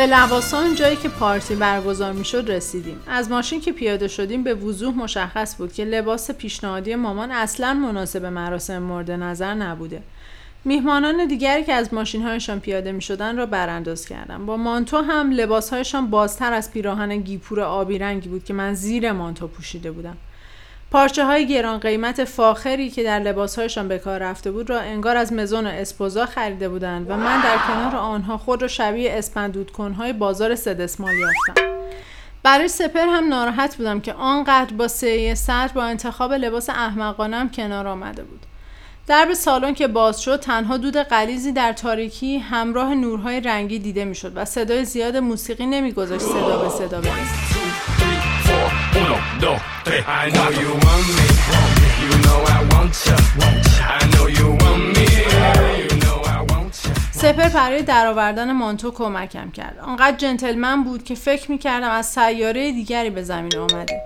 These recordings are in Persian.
به لواسان جایی که پارتی برگزار می‌شد رسیدیم. از ماشین که پیاده شدیم به وضوح مشخص بود که لباس پیشنهادی مامان اصلا مناسب مراسم مورد نظر نبوده. میهمانان دیگری که از ماشینهایشان پیاده می شدن را برانداز کردم. با مانتو هم لباسهایشان بازتر از پیراهن گیپور آبی رنگی بود که من زیر مانتو پوشیده بودم. پارچه های گران قیمت فاخری که در لباسهایشان به کار رفته بود را انگار از مزون اسپوزا خریده بودند و من در کنار آنها خود را شبیه اسپندود کنهای بازار سدسمال یافتم. برای سپر هم ناراحت بودم که آنقدر با سعی سر با انتخاب لباس احمقانم کنار آمده بود. درب سالن که باز شد تنها دود قلیزی در تاریکی همراه نورهای رنگی دیده می‌شد و صدای زیاد موسیقی نمیگذاشت صدا به صدا برسد سپر برای درآوردن مانتو کمکم کرد. آنقدر جنتلمن بود که فکر می‌کردم از سیاره دیگری به زمین آمده.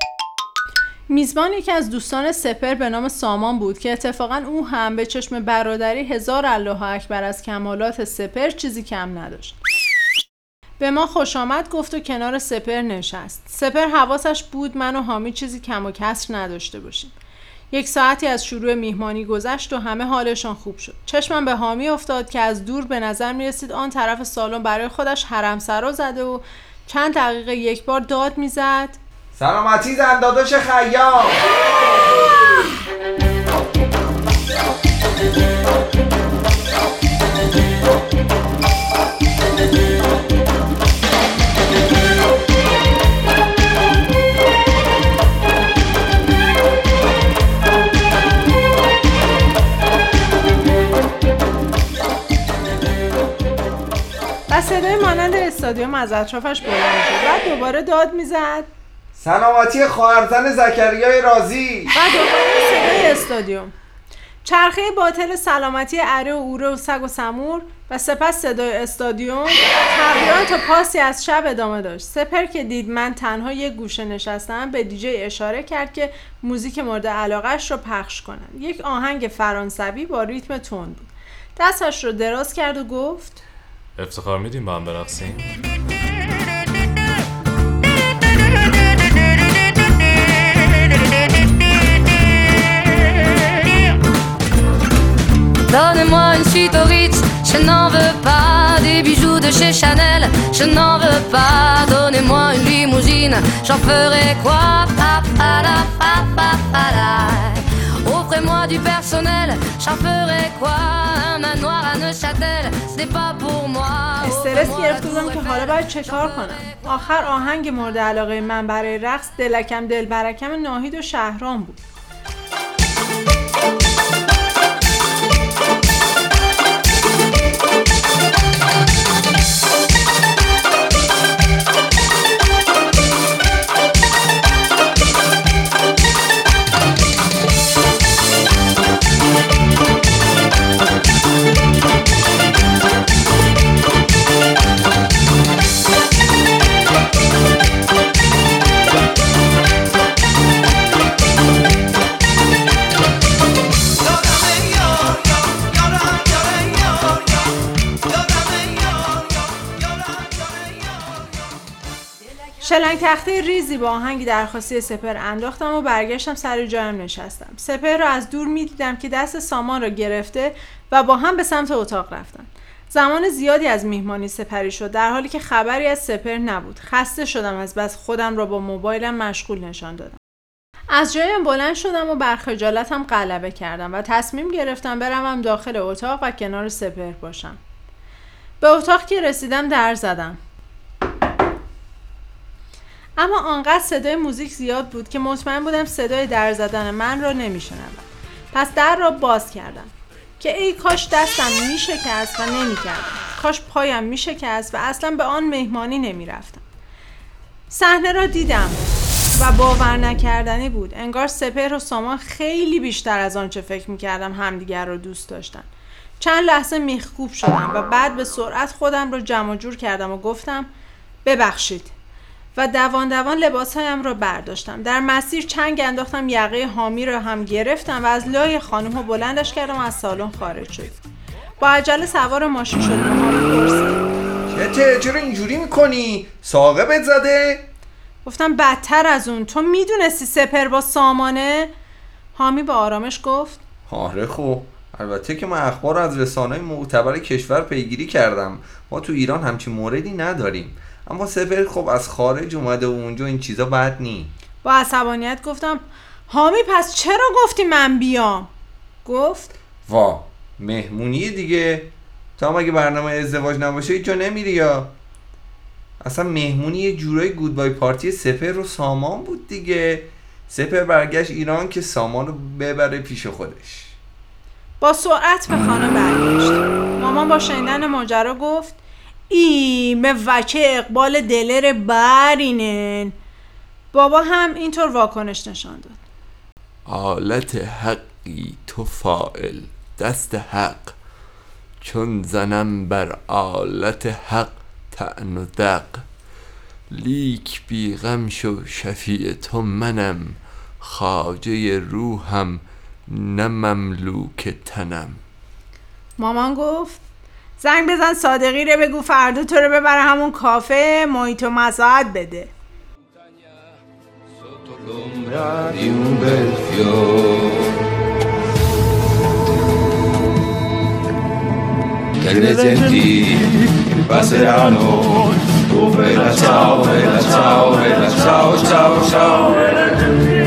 میزبان یکی از دوستان سپر به نام سامان بود که اتفاقا او هم به چشم برادری هزار الله اکبر از کمالات سپر چیزی کم نداشت. به ما خوش آمد گفت و کنار سپر نشست. سپر حواسش بود من و حامی چیزی کم و کسر نداشته باشیم. یک ساعتی از شروع میهمانی گذشت و همه حالشان خوب شد. چشمم به حامی افتاد که از دور به نظر می رسید آن طرف سالن برای خودش حرم سرا زده و چند دقیقه یک بار داد می‌زد. سلامتی زنداداش خیام. استادیوم از اطرافش بلند شد و دوباره داد می‌زد. سلامتی خواهرزن زکریای رازی. و دوباره صدای استادیوم. چرخه باطل سلامتی اره و اوره و سگ و سمور و سپس صدای استادیوم تقریبا تا پاسی از شب ادامه داشت. سپر که دید من تنها یک گوشه نشستم به دیجی اشاره کرد که موزیک مورد علاقهش رو پخش کنند یک آهنگ فرانسوی با ریتم تند بود. دستش رو دراز کرد و گفت افتخار میدیم با هم برقصیم Donne-moi une suite au Ritz, je n'en veux pas des bijoux de chez Chanel, je n'en veux pas. Donnez-moi une limousine, j'en ferai quoi pa, pa, la, pa, pa, pa, Offrez-moi du personnel, j'en ferai quoi Un manoir à Neuchâtel, ce n'est pas pour moi. استرس گرفته بودم که حالا باید چه کار کنم؟ آخر آهنگ مورد علاقه من برای رقص دلکم دلبرکم ناهید و شهرام بود. شلنگ تخته ریزی با آهنگی درخواستی سپر انداختم و برگشتم سر جایم نشستم. سپر را از دور می‌دیدم که دست سامان را گرفته و با هم به سمت اتاق رفتن. زمان زیادی از میهمانی سپری شد در حالی که خبری از سپر نبود. خسته شدم از بس خودم را با موبایلم مشغول نشان دادم. از جایم بلند شدم و بر خجالتم غلبه کردم و تصمیم گرفتم بروم داخل اتاق و کنار سپر باشم. به اتاق که رسیدم در زدم. اما آنقدر صدای موزیک زیاد بود که مطمئن بودم صدای در زدن من را نمیشنوم. پس در را باز کردم که ای کاش دستم میشکست و نمی‌کردم. کاش پایم میشکست و اصلا به آن مهمانی نمی‌رفتم. صحنه را دیدم و باور نکردنی بود. انگار سپهر و سامان خیلی بیشتر از آنچه فکر می‌کردم همدیگر را دوست داشتن. چند لحظه میخکوب شدم و بعد به سرعت خودم را جمع جور کردم و گفتم ببخشید. و دوان دوان لباسهایم را برداشتم. در مسیر چنگ انداختم یقه حامی را هم گرفتم و از لای خانم ها بلندش کردم و از سالن خارج شد. با عجله سوار ماشین شدم. حامی پرسید چته چرا اینجوری می‌کنی؟ ساقه زده؟ گفتم بدتر از اون. تو می‌دونستی سپر با سامانه؟ حامی با آرامش گفت. آره خب. البته که من اخبار رو از رسانه معتبر کشور پیگیری کردم. ما تو ایران همچین موردی نداریم. اما سپر خب از خارج اومده و اونجا این چیزا بد نی. با عصبانیت گفتم حامی پس چرا گفتی من بیام؟ گفت وا مهمونی دیگه. تا مگه برنامه ازدواج نباشه جا نمیری یا؟ اصلا مهمونی یه جورای گودبای پارتی سپر رو سامان بود دیگه. سپر برگشت ایران که سامان رو ببره پیش خودش. با سرعت به خانه برگشت. مامان با شنیدن ماجرا گفت ای به وکه اقبال دلر برینن. بابا هم اینطور واکنش نشان داد. آلت حقی تو فائل دست حق. چون زنم بر آلت حق تن و دق. لیک بی غم شو شفیع تو منم. خواجه روحم نه مملوک تنم. مامان گفت زنگ بزن صادقی رو بگو فردا تو رو ببره همون کافه محیط و مزاعت بده l'ombra di un bel fiore che le gentili passeranno tu bella ciao bella ciao bella ciao ciao ciao